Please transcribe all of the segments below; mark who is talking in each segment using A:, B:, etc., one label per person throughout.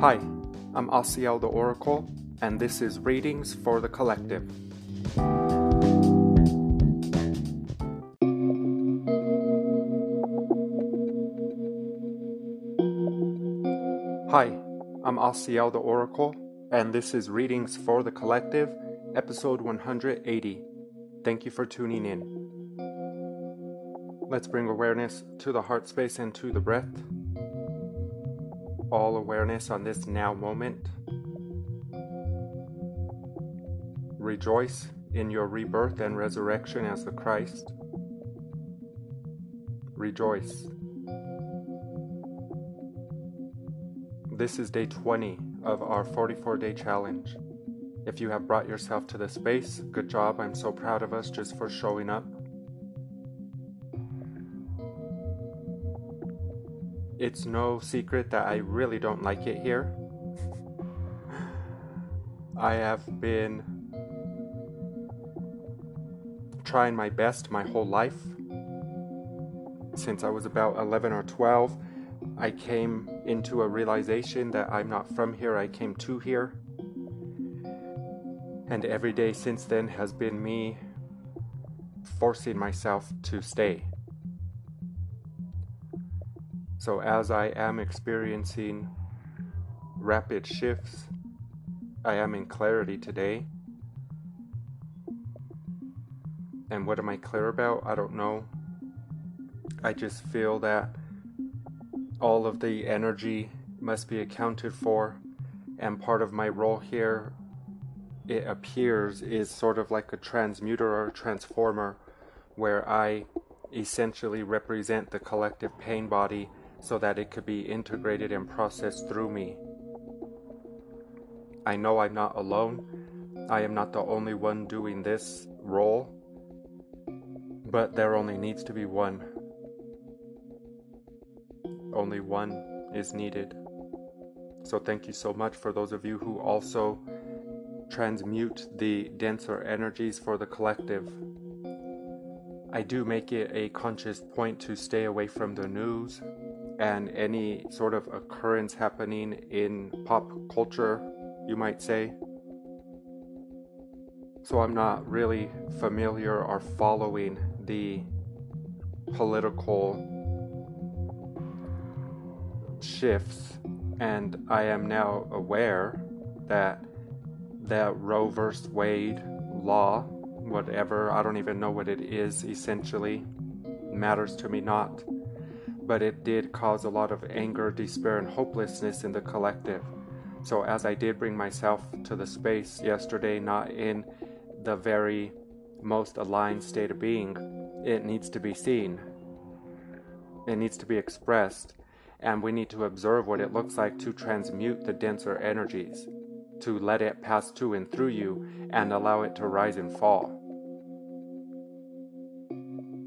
A: Hi, I'm Asiel the Oracle, and this is Readings for the Collective. Hi, I'm Asiel the Oracle, and this is Readings for the Collective, episode 180. Thank you for tuning in. Let's bring awareness to the heart space and to the breath all awareness on this now moment. Rejoice in your rebirth and resurrection as the Christ. Rejoice. This is day 20 of our 44 day challenge. If you have brought yourself to the space, good job. I'm so proud of us just for showing up. It's no secret that I really don't like it here. I have been trying my best my whole life. Since I was about 11 or 12, I came into a realization that I'm not from here, I came to here. And every day since then has been me forcing myself to stay. So, as I am experiencing rapid shifts, I am in clarity today. And what am I clear about? I don't know. I just feel that all of the energy must be accounted for, and part of my role here, it appears, is sort of like a transmuter or transformer, where I essentially represent the collective pain body so that it could be integrated and processed through me. I know I'm not alone. I am not the only one doing this role, but there only needs to be one. Only one is needed. So, thank you so much for those of you who also transmute the denser energies for the collective. I do make it a conscious point to stay away from the news and any sort of occurrence happening in pop culture, you might say. So I'm not really familiar or following the political shifts, and I am now aware that that Roe vs. Wade law, whatever, I don't even know what it is essentially, matters to me not but it did cause a lot of anger, despair, and hopelessness in the collective. So, as I did bring myself to the space yesterday, not in the very most aligned state of being, it needs to be seen. It needs to be expressed, and we need to observe what it looks like to transmute the denser energies, to let it pass to and through you, and allow it to rise and fall.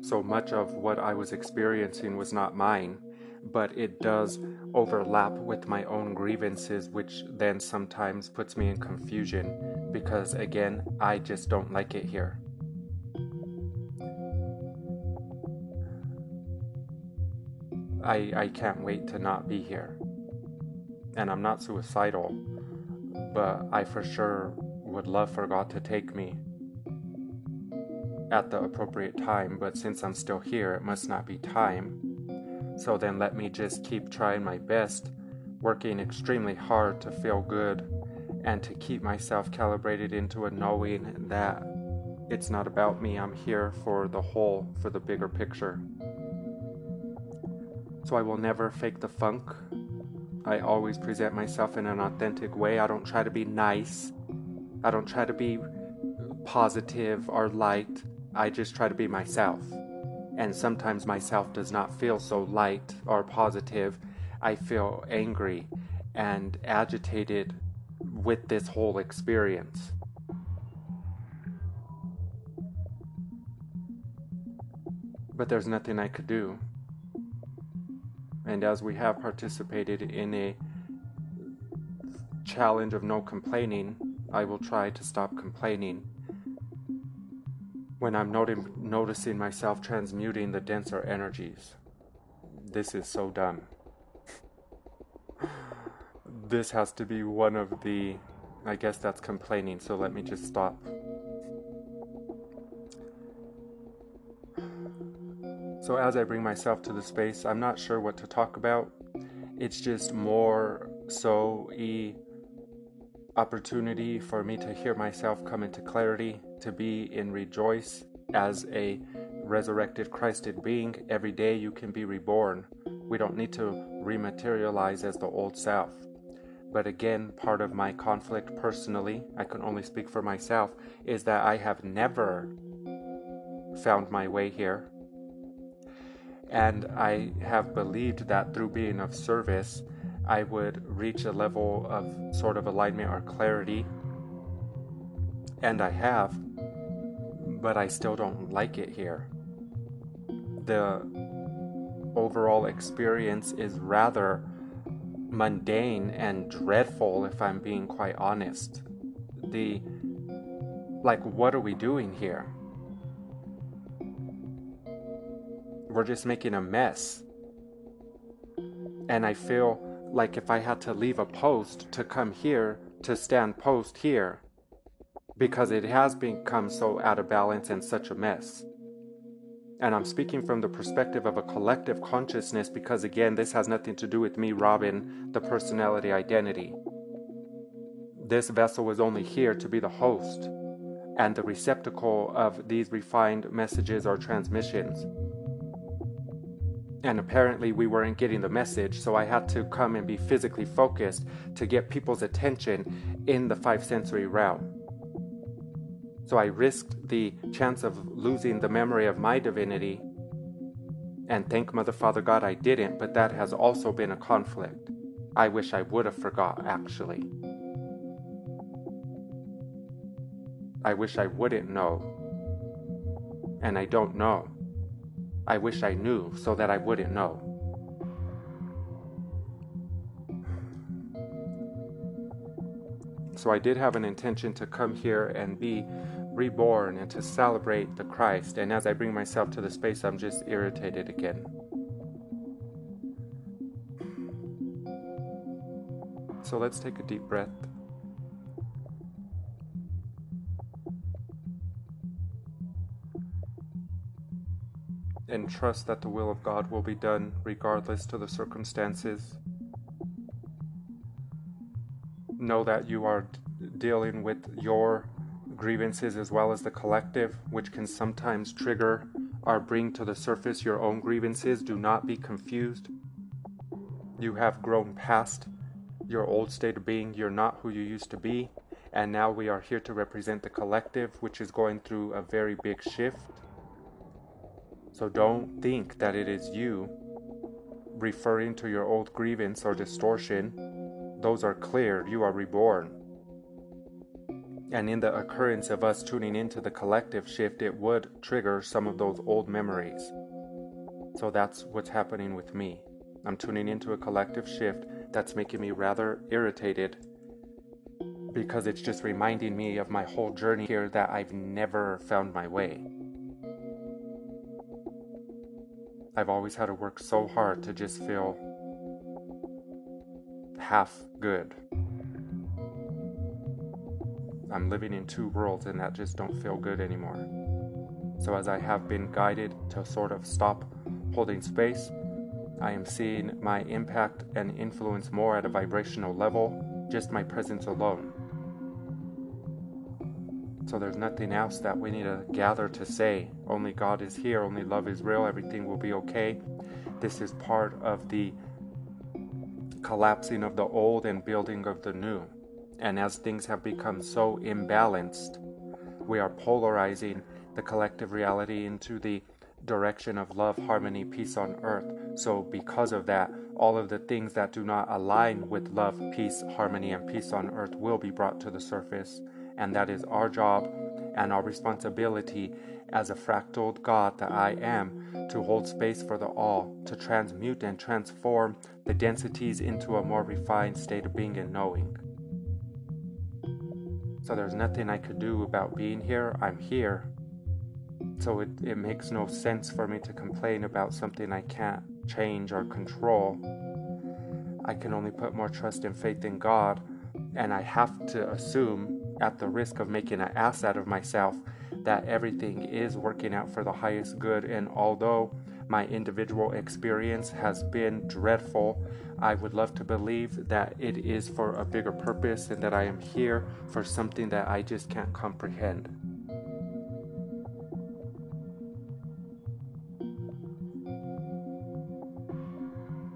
A: So much of what I was experiencing was not mine, but it does overlap with my own grievances, which then sometimes puts me in confusion because, again, I just don't like it here. I, I can't wait to not be here. And I'm not suicidal, but I for sure would love for God to take me at the appropriate time, but since I'm still here, it must not be time. So then let me just keep trying my best, working extremely hard to feel good and to keep myself calibrated into a knowing that it's not about me, I'm here for the whole, for the bigger picture. So I will never fake the funk. I always present myself in an authentic way. I don't try to be nice. I don't try to be positive or light. I just try to be myself. And sometimes myself does not feel so light or positive. I feel angry and agitated with this whole experience. But there's nothing I could do. And as we have participated in a challenge of no complaining, I will try to stop complaining when I'm not- noticing myself transmuting the denser energies. This is so dumb. this has to be one of the. I guess that's complaining, so let me just stop. So, as I bring myself to the space, I'm not sure what to talk about. It's just more so a opportunity for me to hear myself come into clarity, to be in rejoice as a resurrected Christed being. Every day you can be reborn. We don't need to rematerialize as the old self. But again, part of my conflict personally, I can only speak for myself, is that I have never found my way here. And I have believed that through being of service, I would reach a level of sort of alignment or clarity. And I have, but I still don't like it here. The overall experience is rather mundane and dreadful, if I'm being quite honest. The like, what are we doing here? We're just making a mess. And I feel like if I had to leave a post to come here to stand post here because it has become so out of balance and such a mess. And I'm speaking from the perspective of a collective consciousness because, again, this has nothing to do with me, Robin, the personality identity. This vessel was only here to be the host and the receptacle of these refined messages or transmissions. And apparently, we weren't getting the message, so I had to come and be physically focused to get people's attention in the five sensory realm. So I risked the chance of losing the memory of my divinity. And thank Mother Father God I didn't, but that has also been a conflict. I wish I would have forgot, actually. I wish I wouldn't know. And I don't know. I wish I knew so that I wouldn't know. So I did have an intention to come here and be reborn and to celebrate the Christ. And as I bring myself to the space, I'm just irritated again. So let's take a deep breath. And trust that the will of God will be done regardless to the circumstances. Know that you are dealing with your grievances as well as the collective, which can sometimes trigger or bring to the surface your own grievances. Do not be confused. You have grown past your old state of being. You're not who you used to be. And now we are here to represent the collective, which is going through a very big shift. So don't think that it is you referring to your old grievance or distortion. Those are cleared. You are reborn. And in the occurrence of us tuning into the collective shift, it would trigger some of those old memories. So that's what's happening with me. I'm tuning into a collective shift that's making me rather irritated because it's just reminding me of my whole journey here that I've never found my way. I've always had to work so hard to just feel half good. I'm living in two worlds and that just don't feel good anymore. So, as I have been guided to sort of stop holding space, I am seeing my impact and influence more at a vibrational level, just my presence alone. So, there's nothing else that we need to gather to say. Only God is here, only love is real, everything will be okay. This is part of the collapsing of the old and building of the new. And as things have become so imbalanced, we are polarizing the collective reality into the direction of love, harmony, peace on earth. So, because of that, all of the things that do not align with love, peace, harmony, and peace on earth will be brought to the surface. And that is our job and our responsibility as a fractaled God that I am to hold space for the all, to transmute and transform the densities into a more refined state of being and knowing. So there's nothing I could do about being here. I'm here. So it, it makes no sense for me to complain about something I can't change or control. I can only put more trust and faith in God, and I have to assume, at the risk of making an ass out of myself, that everything is working out for the highest good. And although my individual experience has been dreadful, I would love to believe that it is for a bigger purpose and that I am here for something that I just can't comprehend.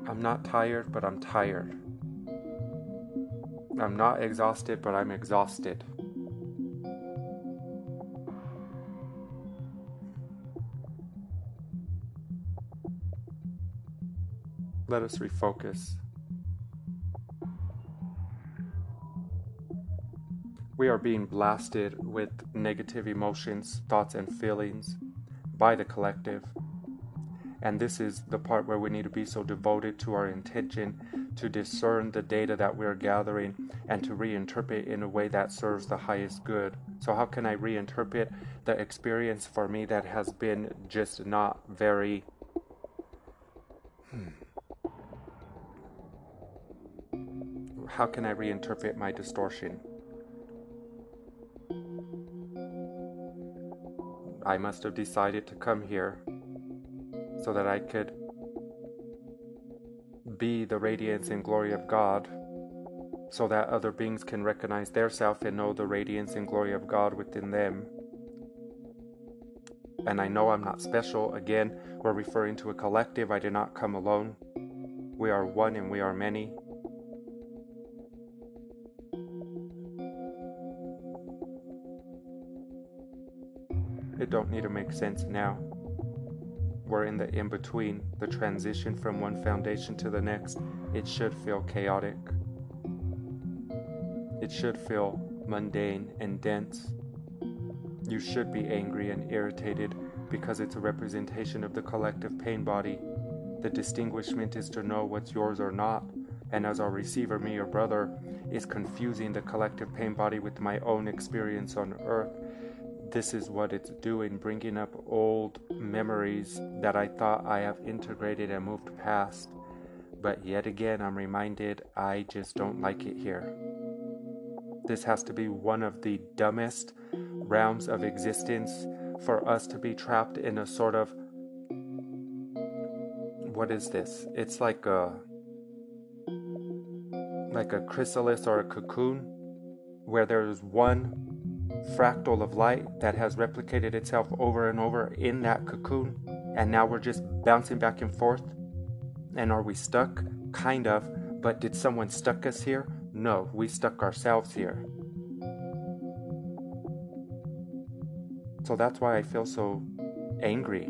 A: I'm not tired, but I'm tired. I'm not exhausted, but I'm exhausted. Let us refocus. We are being blasted with negative emotions, thoughts, and feelings by the collective. And this is the part where we need to be so devoted to our intention to discern the data that we're gathering and to reinterpret in a way that serves the highest good. So, how can I reinterpret the experience for me that has been just not very. Hmm. How can I reinterpret my distortion? I must have decided to come here so that I could be the radiance and glory of God, so that other beings can recognize their self and know the radiance and glory of God within them. And I know I'm not special. Again, we're referring to a collective. I did not come alone. We are one and we are many. It don't need to make sense now. We're in the in between, the transition from one foundation to the next. It should feel chaotic. It should feel mundane and dense. You should be angry and irritated because it's a representation of the collective pain body. The distinguishment is to know what's yours or not, and as our receiver, me, your brother, is confusing the collective pain body with my own experience on earth this is what it's doing, bringing up old memories that I thought I have integrated and moved past. But yet again, I'm reminded I just don't like it here. This has to be one of the dumbest realms of existence for us to be trapped in a sort of what is this? It's like a like a chrysalis or a cocoon where there's one fractal of light that has replicated itself over and over in that cocoon, and now we're just bouncing back and forth. And are we stuck? Kind of, but did someone stuck us here? No, we stuck ourselves here. So that's why I feel so angry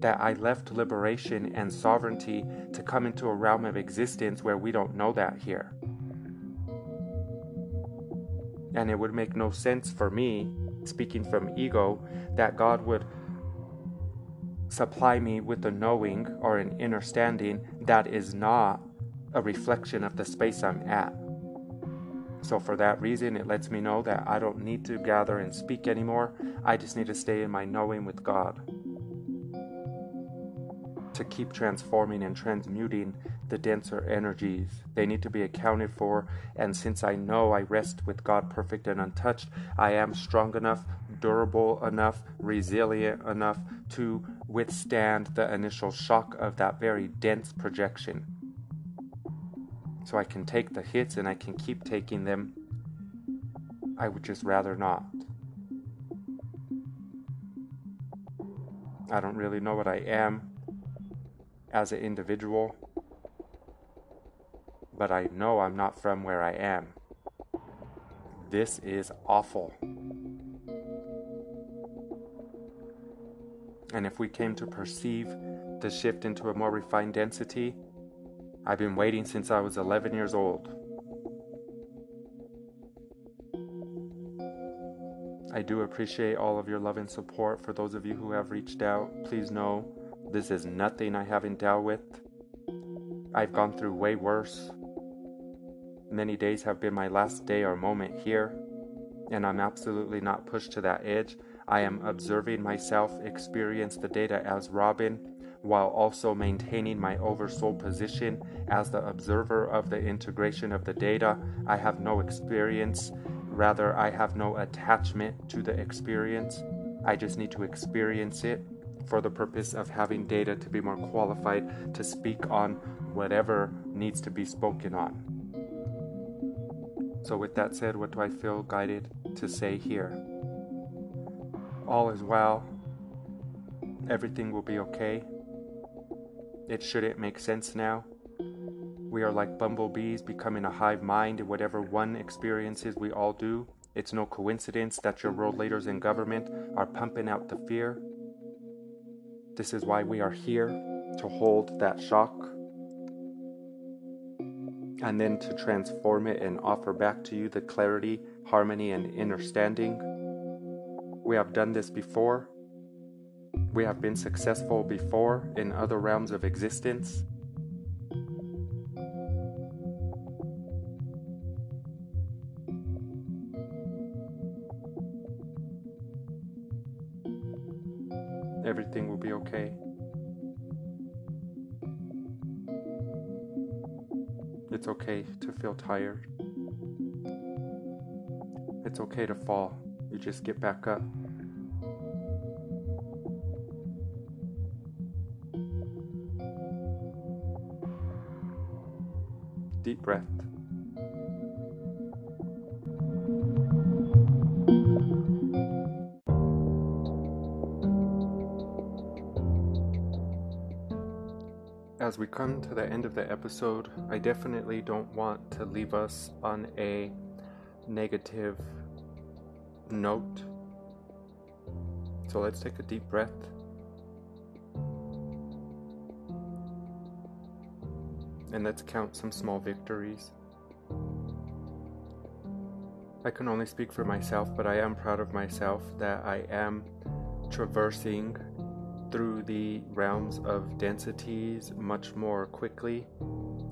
A: that I left liberation and sovereignty to come into a realm of existence where we don't know that here. And it would make no sense for me, speaking from ego, that God would supply me with a knowing or an understanding that is not a reflection of the space I'm at. So, for that reason, it lets me know that I don't need to gather and speak anymore. I just need to stay in my knowing with God to keep transforming and transmuting the denser energies. They need to be accounted for, and since I know I rest with God perfect and untouched, I am strong enough, durable enough, resilient enough to withstand the initial shock of that very dense projection. So I can take the hits and I can keep taking them. I would just rather not. I don't really know what I am as an individual, but I know I'm not from where I am. This is awful. And if we came to perceive the shift into a more refined density, I've been waiting since I was 11 years old. I do appreciate all of your love and support. For those of you who have reached out, please know this is nothing I haven't dealt with. I've gone through way worse. Many days have been my last day or moment here, and I'm absolutely not pushed to that edge. I am observing myself experience the data as Robin, while also maintaining my oversoul position as the observer of the integration of the data. I have no experience, rather, I have no attachment to the experience. I just need to experience it for the purpose of having data to be more qualified to speak on whatever needs to be spoken on. So, with that said, what do I feel guided to say here? All is well. Everything will be okay. It shouldn't make sense now. We are like bumblebees becoming a hive mind in whatever one experiences we all do. It's no coincidence that your world leaders in government are pumping out the fear. This is why we are here to hold that shock and then to transform it and offer back to you the clarity, harmony, and understanding. We have done this before. We have been successful before in other realms of existence. Okay to feel tired. It's okay to fall. You just get back up. Deep breath. As we come to the end of the episode, I definitely don't want to leave us on a negative note. So let's take a deep breath. And let's count some small victories. I can only speak for myself, but I am proud of myself that I am traversing through the realms of densities much more quickly,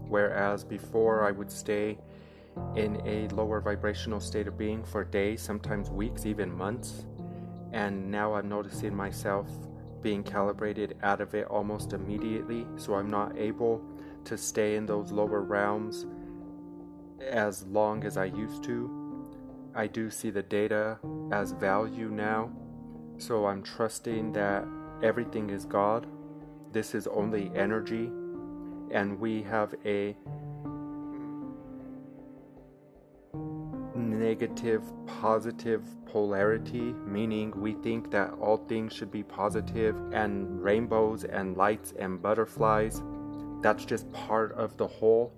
A: whereas before I would stay in a lower vibrational state of being for days, sometimes weeks, even months. And now I'm noticing myself being calibrated out of it almost immediately, so I'm not able to stay in those lower realms as long as I used to. I do see the data as value now, so I'm trusting that everything is God. This is only energy, and we have a negative positive polarity, meaning we think that all things should be positive and rainbows and lights and butterflies. That's just part of the whole.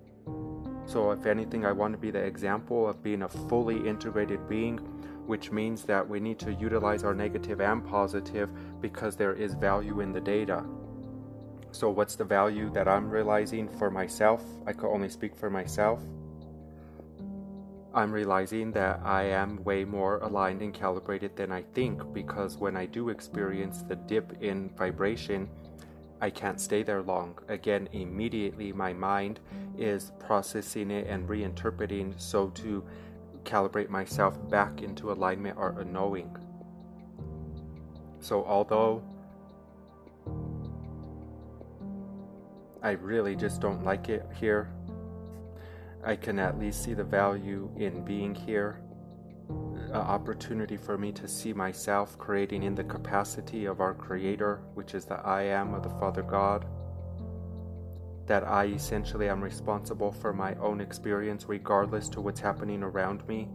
A: So, if anything, I want to be the example of being a fully integrated being which means that we need to utilize our negative and positive because there is value in the data. So, what's the value that I'm realizing for myself? I could only speak for myself. I'm realizing that I am way more aligned and calibrated than I think because when I do experience the dip in vibration, I can't stay there long. Again, immediately my mind is processing it and reinterpreting so to calibrate myself back into alignment or a knowing. So, although I really just don't like it here, I can at least see the value in being here. An opportunity for me to see myself creating in the capacity of our Creator, which is the I am of the Father God that I essentially am responsible for my own experience regardless to what's happening around me.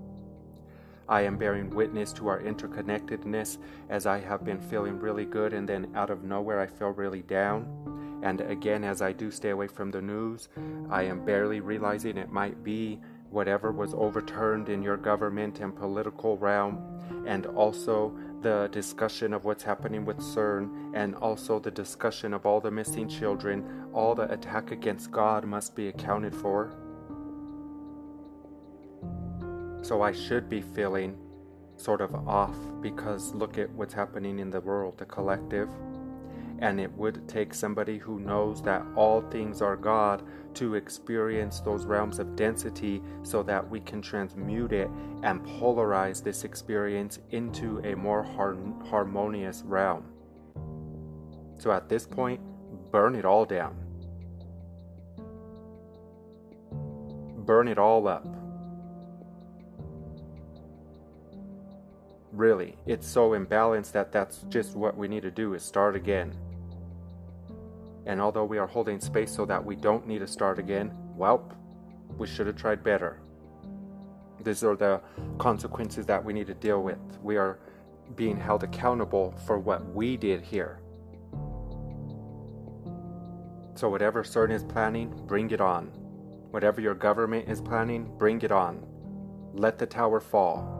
A: I am bearing witness to our interconnectedness as I have been feeling really good and then out of nowhere I feel really down. And again, as I do stay away from the news, I am barely realizing it might be whatever was overturned in your government and political realm, and also the discussion of what's happening with CERN, and also the discussion of all the missing children, all the attack against God must be accounted for. So I should be feeling sort of off because look at what's happening in the world, the collective. And it would take somebody who knows that all things are God to experience those realms of density so that we can transmute it and polarize this experience into a more har- harmonious realm. So at this point, burn it all down. Burn it all up. Really, it's so imbalanced that that's just what we need to do is start again. And although we are holding space so that we don't need to start again, well, we should have tried better. These are the consequences that we need to deal with. We are being held accountable for what we did here. So, whatever CERN is planning, bring it on. Whatever your government is planning, bring it on. Let the tower fall.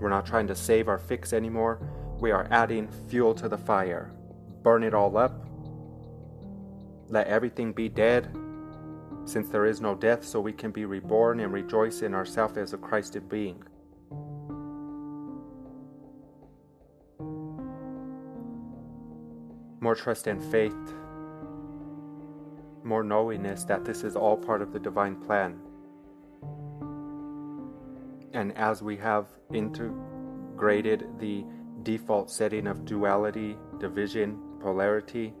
A: We're not trying to save our fix anymore. We are adding fuel to the fire. Burn it all up. Let everything be dead, since there is no death, so we can be reborn and rejoice in ourselves as a Christed being. More trust and faith, more knowingness that this is all part of the divine plan. And as we have integrated the default setting of duality, division, polarity,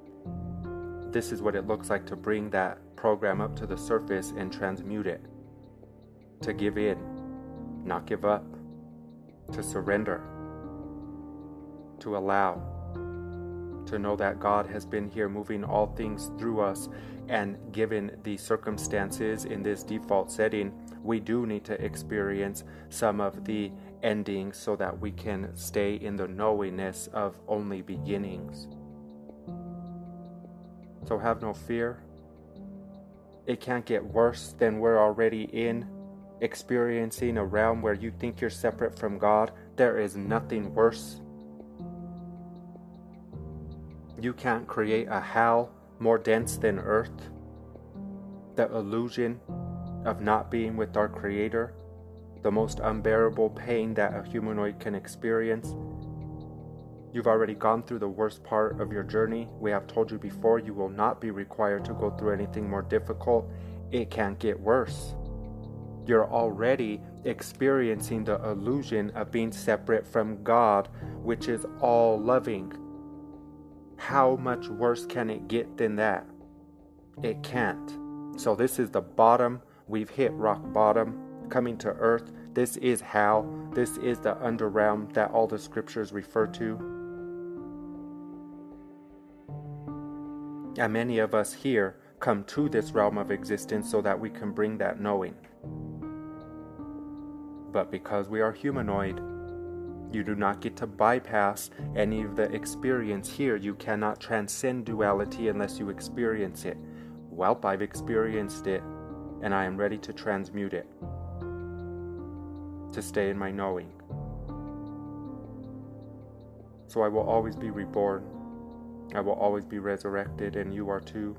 A: this is what it looks like to bring that program up to the surface and transmute it. To give in, not give up. To surrender. To allow. To know that God has been here moving all things through us, and given the circumstances in this default setting, we do need to experience some of the endings so that we can stay in the knowingness of only beginnings. So have no fear. It can't get worse than we're already in. Experiencing a realm where you think you're separate from God, there is nothing worse. You can't create a hell more dense than earth. The illusion of not being with our Creator, the most unbearable pain that a humanoid can experience. You've already gone through the worst part of your journey. We have told you before you will not be required to go through anything more difficult. It can't get worse. You're already experiencing the illusion of being separate from God, which is all loving. How much worse can it get than that? It can't. So, this is the bottom. We've hit rock bottom. Coming to earth. This is how. This is the underrealm that all the scriptures refer to. And many of us here come to this realm of existence so that we can bring that knowing. But because we are humanoid, you do not get to bypass any of the experience here. You cannot transcend duality unless you experience it. Well, I've experienced it, and I am ready to transmute it, to stay in my knowing. So I will always be reborn. I will always be resurrected, and you are too.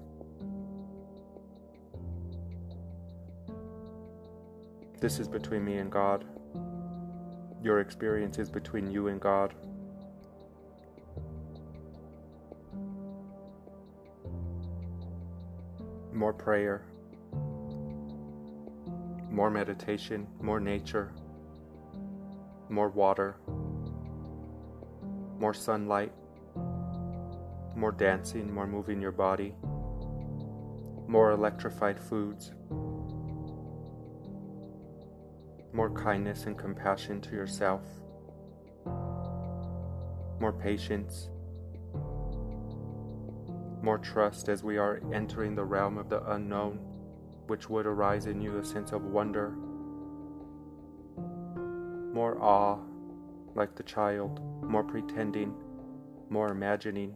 A: This is between me and God. Your experience is between you and God. more prayer, more meditation, more nature, more water, more sunlight, more dancing, more moving your body, more electrified foods, more kindness and compassion to yourself, more patience, more trust as we are entering the realm of the unknown, which would arise in you a sense of wonder, more awe, like the child, more pretending, more imagining,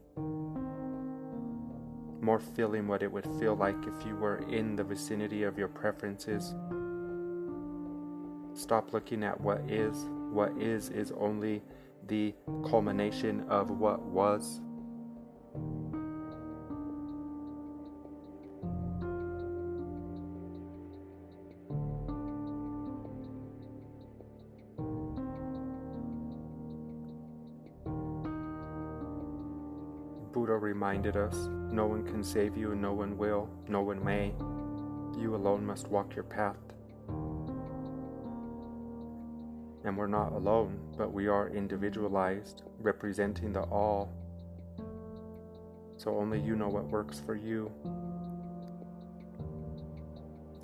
A: more feeling what it would feel like if you were in the vicinity of your preferences. Stop looking at what is. What is is only the culmination of what was. Buddha reminded us no one can save you and no one will, no one may. You alone must walk your path. And we're not alone, but we are individualized, representing the all. So only you know what works for you.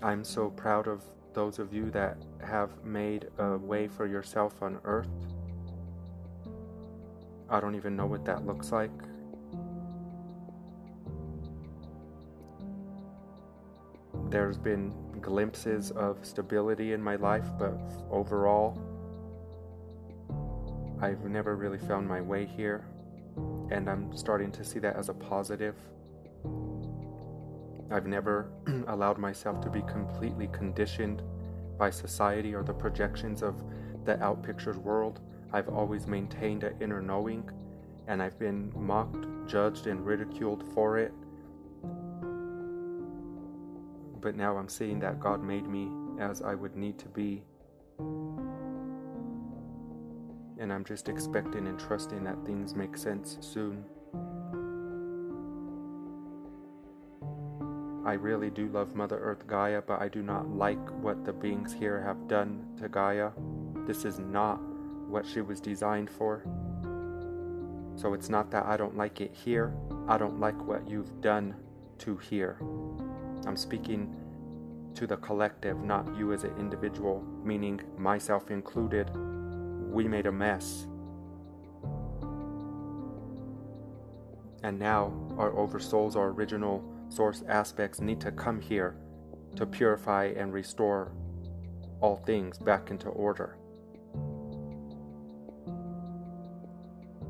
A: I'm so proud of those of you that have made a way for yourself on earth. I don't even know what that looks like. There's been glimpses of stability in my life, but overall, I've never really found my way here, and I'm starting to see that as a positive. I've never allowed myself to be completely conditioned by society or the projections of the outpictured world. I've always maintained an inner knowing, and I've been mocked, judged, and ridiculed for it. But now I'm seeing that God made me as I would need to be. And I'm just expecting and trusting that things make sense soon. I really do love Mother Earth Gaia, but I do not like what the beings here have done to Gaia. This is not what she was designed for. So it's not that I don't like it here, I don't like what you've done to here. I'm speaking to the collective, not you as an individual, meaning myself included. We made a mess. And now our oversouls, our original source aspects need to come here to purify and restore all things back into order.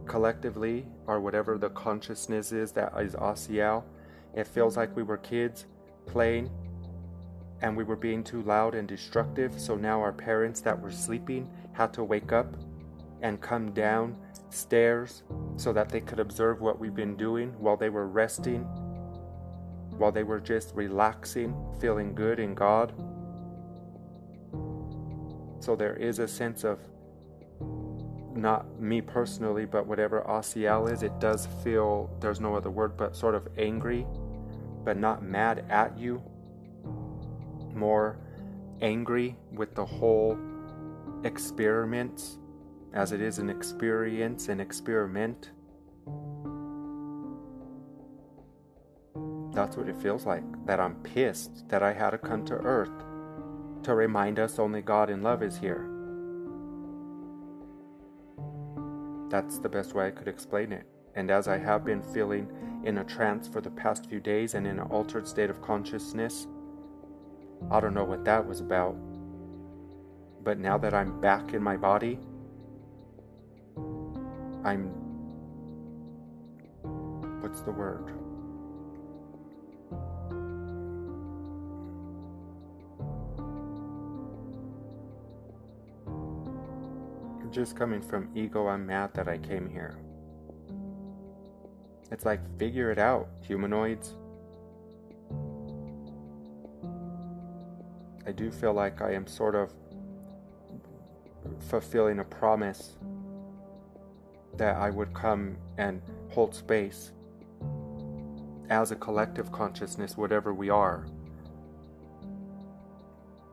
A: Collectively, or whatever the consciousness is that is Asiel, it feels like we were kids playing and we were being too loud and destructive, so now our parents that were sleeping had to wake up and come down stairs so that they could observe what we've been doing while they were resting while they were just relaxing, feeling good in God. So there is a sense of not me personally, but whatever Asiel is, it does feel, there's no other word, but sort of angry, but not mad at you. More angry with the whole experiment as it is an experience, an experiment. That's what it feels like. That I'm pissed that I had to come to earth to remind us only God in love is here. That's the best way I could explain it. And as I have been feeling in a trance for the past few days and in an altered state of consciousness, I don't know what that was about. But now that I'm back in my body, I'm. What's the word? just coming from ego, I'm mad that I came here. It's like, figure it out, humanoids. I do feel like I am sort of fulfilling a promise that I would come and hold space as a collective consciousness, whatever we are.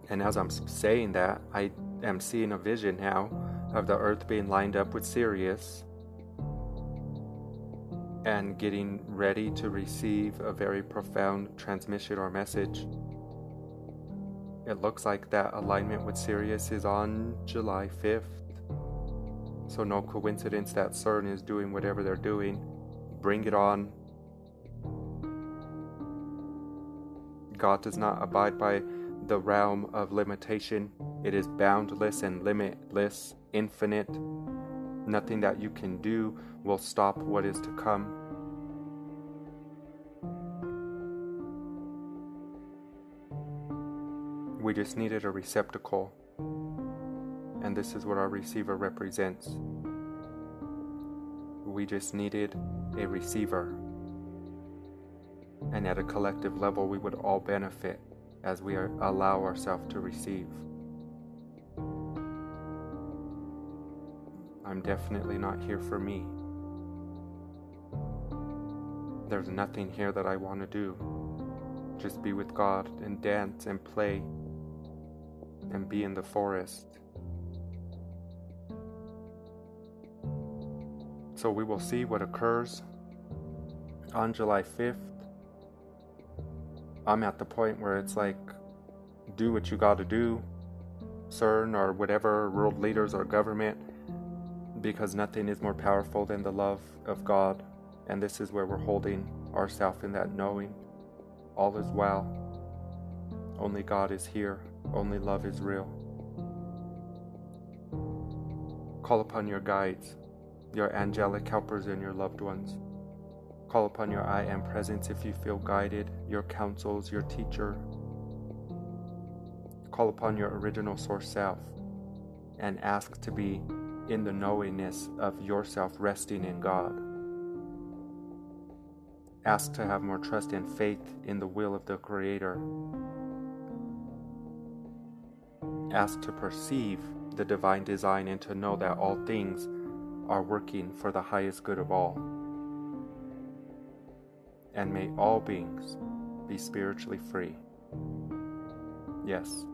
A: And as I'm saying that, I am seeing a vision now of the Earth being lined up with Sirius and getting ready to receive a very profound transmission or message. It looks like that alignment with Sirius is on July 5th. So, no coincidence that CERN is doing whatever they're doing. Bring it on. God does not abide by the realm of limitation, it is boundless and limitless infinite. Nothing that you can do will stop what is to come. We just needed a receptacle, and this is what our receiver represents. We just needed a receiver, and at a collective level, we would all benefit as we allow ourselves to receive. I'm definitely not here for me. There's nothing here that I want to do. Just be with God and dance and play and be in the forest. So we will see what occurs. on July 5th, I'm at the point where it's like, do what you gotta do, CERN or whatever world leaders or government, because nothing is more powerful than the love of God. And this is where we're holding ourselves in that knowing all is well. Only God is here, only love is real. Call upon your guides, your angelic helpers, and your loved ones. Call upon your I am presence if you feel guided, your counsels, your teacher. Call upon your original source self and ask to be in the knowingness of yourself resting in God. Ask to have more trust and faith in the will of the Creator. Ask to perceive the divine design and to know that all things are working for the highest good of all and may all beings be spiritually free. Yes,